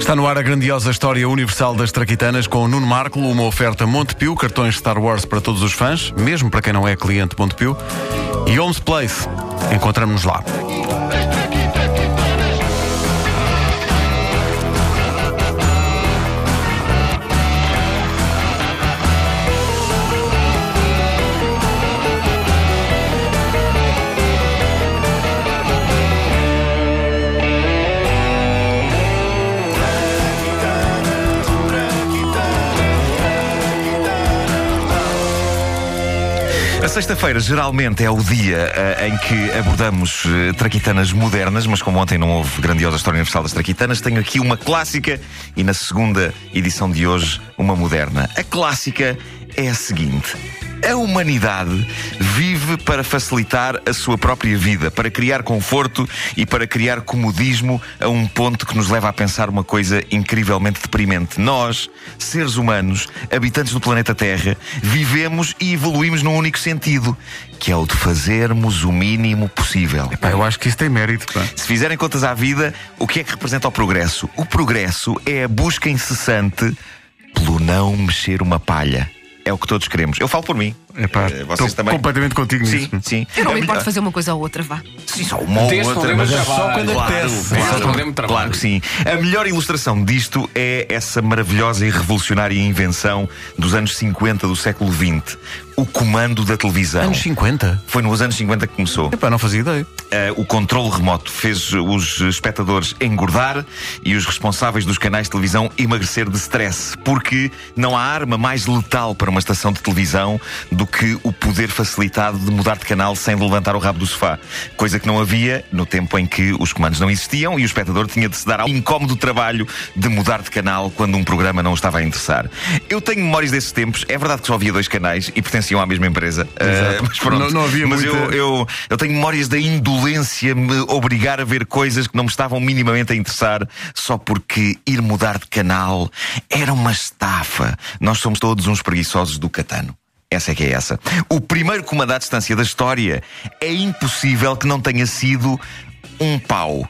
Está no ar a grandiosa história universal das Traquitanas com Nuno Marco, uma oferta Montepio, cartões Star Wars para todos os fãs, mesmo para quem não é cliente Montepio, e Homes Place. Encontramos-nos lá. A sexta-feira geralmente é o dia eh, em que abordamos eh, traquitanas modernas, mas como ontem não houve grandiosa história universal das traquitanas, tenho aqui uma clássica e na segunda edição de hoje uma moderna. A clássica é a seguinte. A humanidade vive para facilitar a sua própria vida, para criar conforto e para criar comodismo a um ponto que nos leva a pensar uma coisa incrivelmente deprimente. Nós, seres humanos, habitantes do planeta Terra, vivemos e evoluímos num único sentido, que é o de fazermos o mínimo possível. Pá, eu acho que isso tem mérito. Pá. Se fizerem contas à vida, o que é que representa o progresso? O progresso é a busca incessante pelo não mexer uma palha. É o que todos queremos. Eu falo por mim. Epá, Eh, vocês estou também. completamente contigo Sim, nisso. sim. Eu não É me importo melhor- fazer uma coisa ou outra, vá. Sim, só uma ou outra, mas só quando Claro, apetece. claro. Claro que sim. A melhor ilustração disto é essa maravilhosa e revolucionária invenção dos anos 50 do século XX. O comando da televisão. Anos 50? Foi nos anos 50 que começou. Epá, não fazia ideia. Eh, o controle remoto fez os espectadores engordar e os responsáveis dos canais de televisão emagrecer de stress, porque não há arma mais letal para uma estação de televisão do que o poder facilitado de mudar de canal sem levantar o rabo do sofá. Coisa que não havia no tempo em que os comandos não existiam e o espectador tinha de se dar ao incómodo trabalho de mudar de canal quando um programa não o estava a interessar. Eu tenho memórias desses tempos, é verdade que só havia dois canais e pertenciam à mesma empresa. Eh, mas pronto. Não- não havia mas muita- eu, eu, eu tenho memórias da indolência me obrigar a ver coisas que não me estavam minimamente a interessar só porque ir mudar de canal era uma estafa. Nós somos todos uns preguiçosos do catano. Essa é que é essa. O primeiro comando à distância da história é impossível que não tenha sido um pau.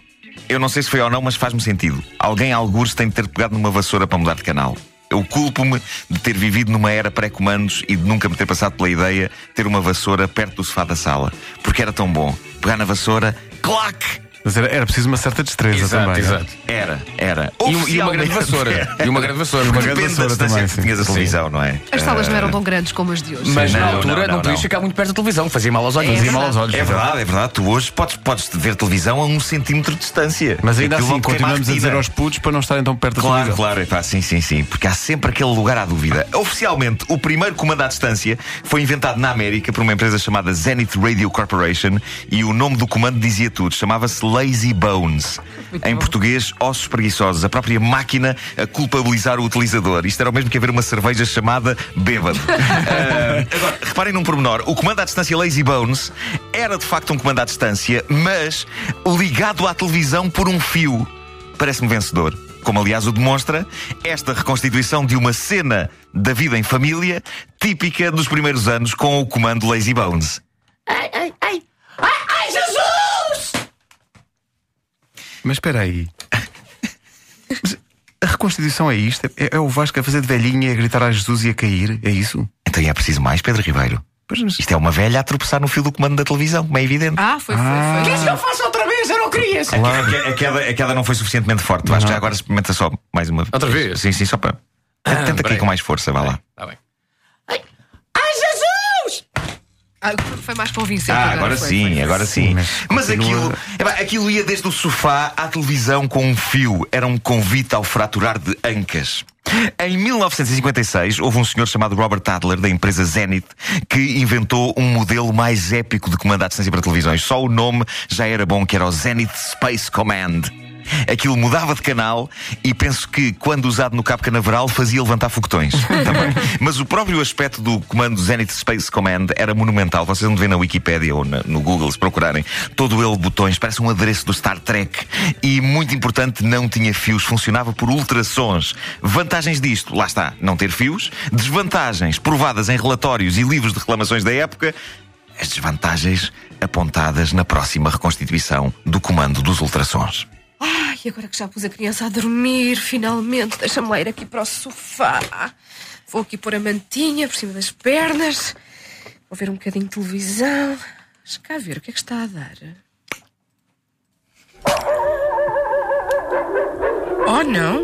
Eu não sei se foi ou não, mas faz-me sentido. Alguém, algures, tem de ter pegado numa vassoura para mudar de canal. Eu culpo-me de ter vivido numa era pré-comandos e de nunca me ter passado pela ideia de ter uma vassoura perto do sofá da sala. Porque era tão bom. Pegar na vassoura, clac! Mas era, era preciso uma certa destreza Exato, também. exato. Era, era. E, e uma grande vassoura. era. E uma grande vassoura. Uma grande Depende da vassoura distância também, que tinhas a televisão, não é? As salas não eram tão grandes como as de hoje. Mas Não, na altura não, não, não, podias ficar muito perto da televisão, fazia mal aos olhos. É Fazia mal aos olhos. É verdade, é verdade. Tu hoje podes, podes ver televisão a um centímetro de distância. Mas ainda Aquilo assim, continuamos a dizer aos putos para não estarem tão perto da Claro, televisão. claro, epá, sim, sim, sim, porque há sempre aquele lugar à dúvida. Oficialmente, o primeiro comando à distância foi inventado na América por uma empresa chamada Zenith Radio Corporation e o nome do comando dizia tudo, chamava-se Lazy Bones. Muito em bom. português, ossos preguiçosos, a própria máquina a culpabilizar o utilizador. Isto era o mesmo que haver uma cerveja chamada bêbado. Ah, agora, reparem num pormenor: o comando à distância Lazy Bones era de facto um comando à distância, mas ligado à televisão por um fio. Parece-me vencedor. Como aliás o demonstra esta reconstituição de uma cena da vida em família típica dos primeiros anos com o comando Lazy Bones. Mas espera aí. Mas a reconstituição é isto? É, é o Vasco a fazer de velhinha, a gritar a Jesus e a cair? É isso? Então é preciso mais, Pedro Ribeiro. Pois, mas- Isto é uma velha a tropeçar no fio do comando da televisão, como é evidente. Ah, foi, foi, foi. Queres que eu faça outra vez? Eu não queria. A, que- a queda, a queda não foi suficientemente forte. Acho que já agora experimenta só mais uma vez. Outra vez? Sim, sim, só para. Tenta aqui com mais força, vá lá. Tá bem. Ah, foi mais convincente. Ah, agora foi, sim, foi, agora sim. mas Mas continua- aquilo, aquilo ia desde o sofá à televisão com um fio. Era um convite ao fraturar de ancas. Em 1956, houve um senhor chamado Robert Adler, da empresa Zenith, que inventou um modelo mais épico de comando à distância para televisões. Só o nome já era bom, que era o Zenith Space Command. Aquilo mudava de canal e penso que, quando usado no Cabo Canaveral, fazia levantar foguetões também. Mas o próprio aspecto do comando Zenith Space Command era monumental. Vocês vão ver na Wikipédia ou na- no Google, se procurarem. Todo ele botões, parece um adereço do Star Trek. E, muito importante, não tinha fios, funcionava por ultrassons. Vantagens disto, lá está, não ter fios. Desvantagens, provadas em relatórios e livros de reclamações da época. As desvantagens apontadas na próxima reconstituição do comando dos ultrassons. Ai, agora que já pus a criança a dormir, finalmente, deixa-me lá ir aqui para o sofá. Vou aqui pôr a mantinha por cima das pernas. Vou ver um bocadinho de televisão. Deixa cá ver o que é que está a dar. Oh, não.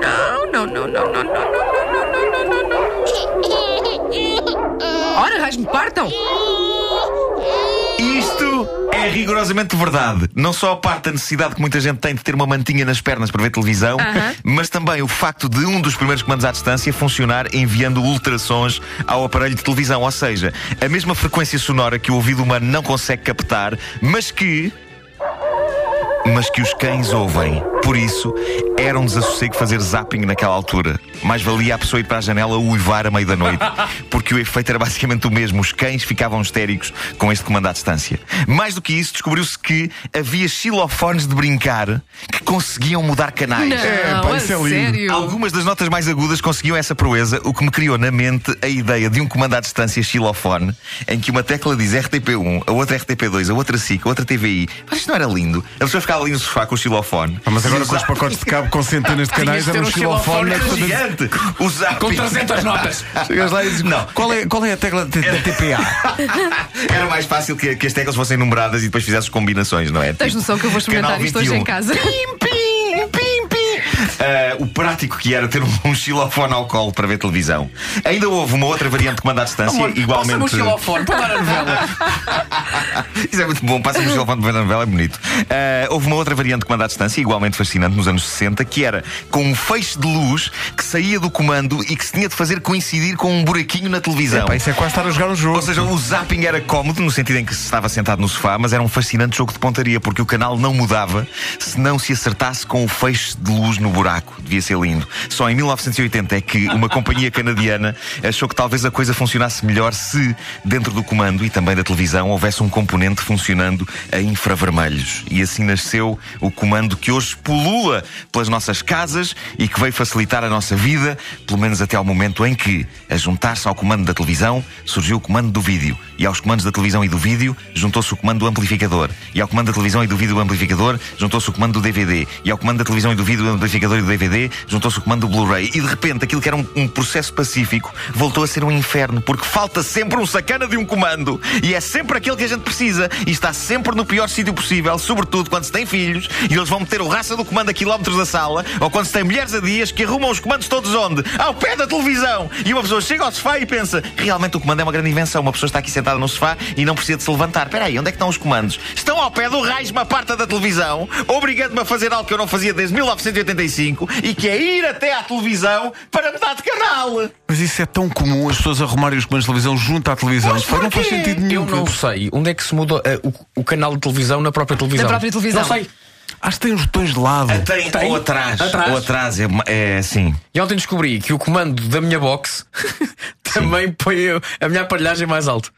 Não, não, não, não, não, não, não, não, não, não, não, não, não. Ora, raios me partam! É rigorosamente verdade. Não só a parte da necessidade que muita gente tem de ter uma mantinha nas pernas para ver televisão, Aham. mas também o facto de um dos primeiros comandos à distância funcionar enviando ultrassons ao aparelho de televisão. Ou seja, a mesma frequência sonora que o ouvido humano não consegue captar, mas que. Mas que os cães ouvem. Por isso, era um desassossego fazer zapping naquela altura. Mais valia a pessoa ir para a janela uivar a meio da noite. Porque o efeito era basicamente o mesmo. Os cães ficavam histéricos com este comando à distância. Mais do que isso, descobriu-se que havia xilofones de brincar que conseguiam mudar canais. Não, É, pá, isso é lindo. sério. Algumas das notas mais agudas conseguiam essa proeza, o que me criou na mente a ideia de um comando à distância xilofone, em que uma tecla diz RTP1, a outra RTP2, a outra SIC, a outra TVI. Mas isto não era lindo? A pessoa ficava ali no sofá com o xilofone. Ah, Mas agora com os pacotes de cabo com centenas de canais era um xilofone tu- gigante! O. Com 300 notas. Chegas lá e dizes: Não. Qual é, qual é a tecla da TPA? Era mais fácil que, que as teclas fossem numeradas e depois fizesses combinações, não é? Tens noção que eu vou experimentar isto hoje 21. em casa? Ah, o prático que era ter um, um xilofone ao colo para ver televisão. Ainda houve uma outra variante de comando à distância, Passa-me um igualmente. xilofone para dar a novela. Isso é muito bom, passa-me o xilofone para ver a novela, é bonito. Ah, houve uma outra variante de comando à distância, igualmente fascinante, nos anos 60, que era com um feixe de luz que saía do comando e que se tinha de fazer coincidir com um buraquinho na televisão. Pá, isso é quase estar a jogar um jogo. Ou seja, o zapping era cómodo no sentido em que se estava sentado no sofá, mas era um fascinante jogo de pontaria, porque o canal não mudava se não se acertasse com o feixe de luz no buraco. Devia ser lindo. Só em 1980 é que uma companhia canadiana achou que talvez a coisa funcionasse melhor se, dentro do comando e também da televisão, houvesse um componente funcionando a infravermelhos. E assim nasceu o comando que hoje pulula pelas nossas casas e que veio facilitar a nossa vida, pelo menos até ao momento em que, a juntar-se ao comando da televisão, surgiu o comando do vídeo. E aos comandos da televisão e do vídeo, juntou-se o comando do amplificador. E ao comando da televisão e do vídeo do amplificador, juntou-se o comando do DVD. E ao comando da televisão e do vídeo do amplificador do DVD, juntou-se o comando do Blu-ray. E de repente, aquilo que era um, um processo pacífico voltou a ser um inferno, porque falta sempre um sacana de um comando. E é sempre aquele que a gente precisa. E está sempre no pior sítio possível, sobretudo quando se tem filhos e eles vão meter o raça do comando a quilómetros da sala, ou quando se tem mulheres a dias que arrumam os comandos todos onde? Ao pé da televisão! E uma pessoa chega ao sofá e pensa: realmente o comando é uma grande invenção. Uma pessoa está aqui sentada no sofá e não precisa de se levantar. Espera aí, onde é que estão os comandos? Estão ao pé do raio uma parte da televisão, obrigando-me a fazer algo que eu não fazia desde 1985 e que é ir até à televisão para mudar de canal. Mas isso é tão comum, as pessoas arrumarem os comandos de televisão junto à televisão. Mas não faz sentido nenhum. Eu não sei onde é que se muda eh, o, o canal de televisão na própria televisão. Na própria televisão. Não sei. Acho que tem os botões de lado. Tem, Tem. ou atrás. Atrás. Ou atrás, é, é assim. E ontem descobri que o comando da minha box também põe a minha aparelhagem mais alto.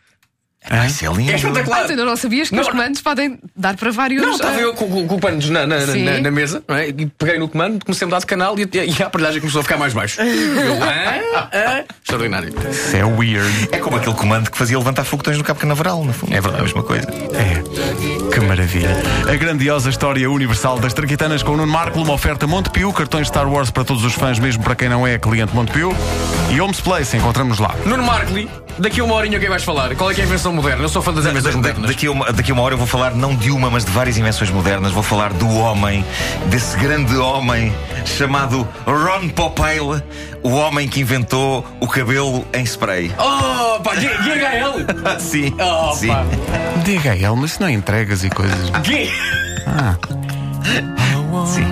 Vai ser lindo. É espetacular. Ah, tu ainda não sabias que Não. os comandos podem dar para vários. Não, estava ah, eu com, com, com comandos na, na, na- na- na mesa, não é? E peguei no comando, comecei a mudar de canal e, a- e a aparelhagem começou a ficar mais baixo. Eu, "Ah, ah." Extraordinário. Isso é weird. É como aquele comando que fazia levantar foguetões no Cabo Canaveral, no fundo. É verdade. a mesma coisa. É. Que maravilha. A grandiosa história universal das Traquitanas com o Nuno Marco, uma oferta Montepio, cartões Star Wars para todos os fãs, mesmo para quem não é cliente Montepio. E Homes Place, encontramos lá. Nuno Markley, daqui a uma horinha quem vais falar? Qual é que é a invenção moderna? Eu sou fã das invenções Da- modernas. daqui, a uma, daqui a uma hora eu vou falar não de uma, mas de várias invenções modernas. Vou falar do homem, desse grande homem chamado Ron Popeil, o homem que inventou o cabelo em spray. Oh, pá, GHL! sim, Oh, sim. pá. DHL, mas isso não é entregas e coisas. G- sim.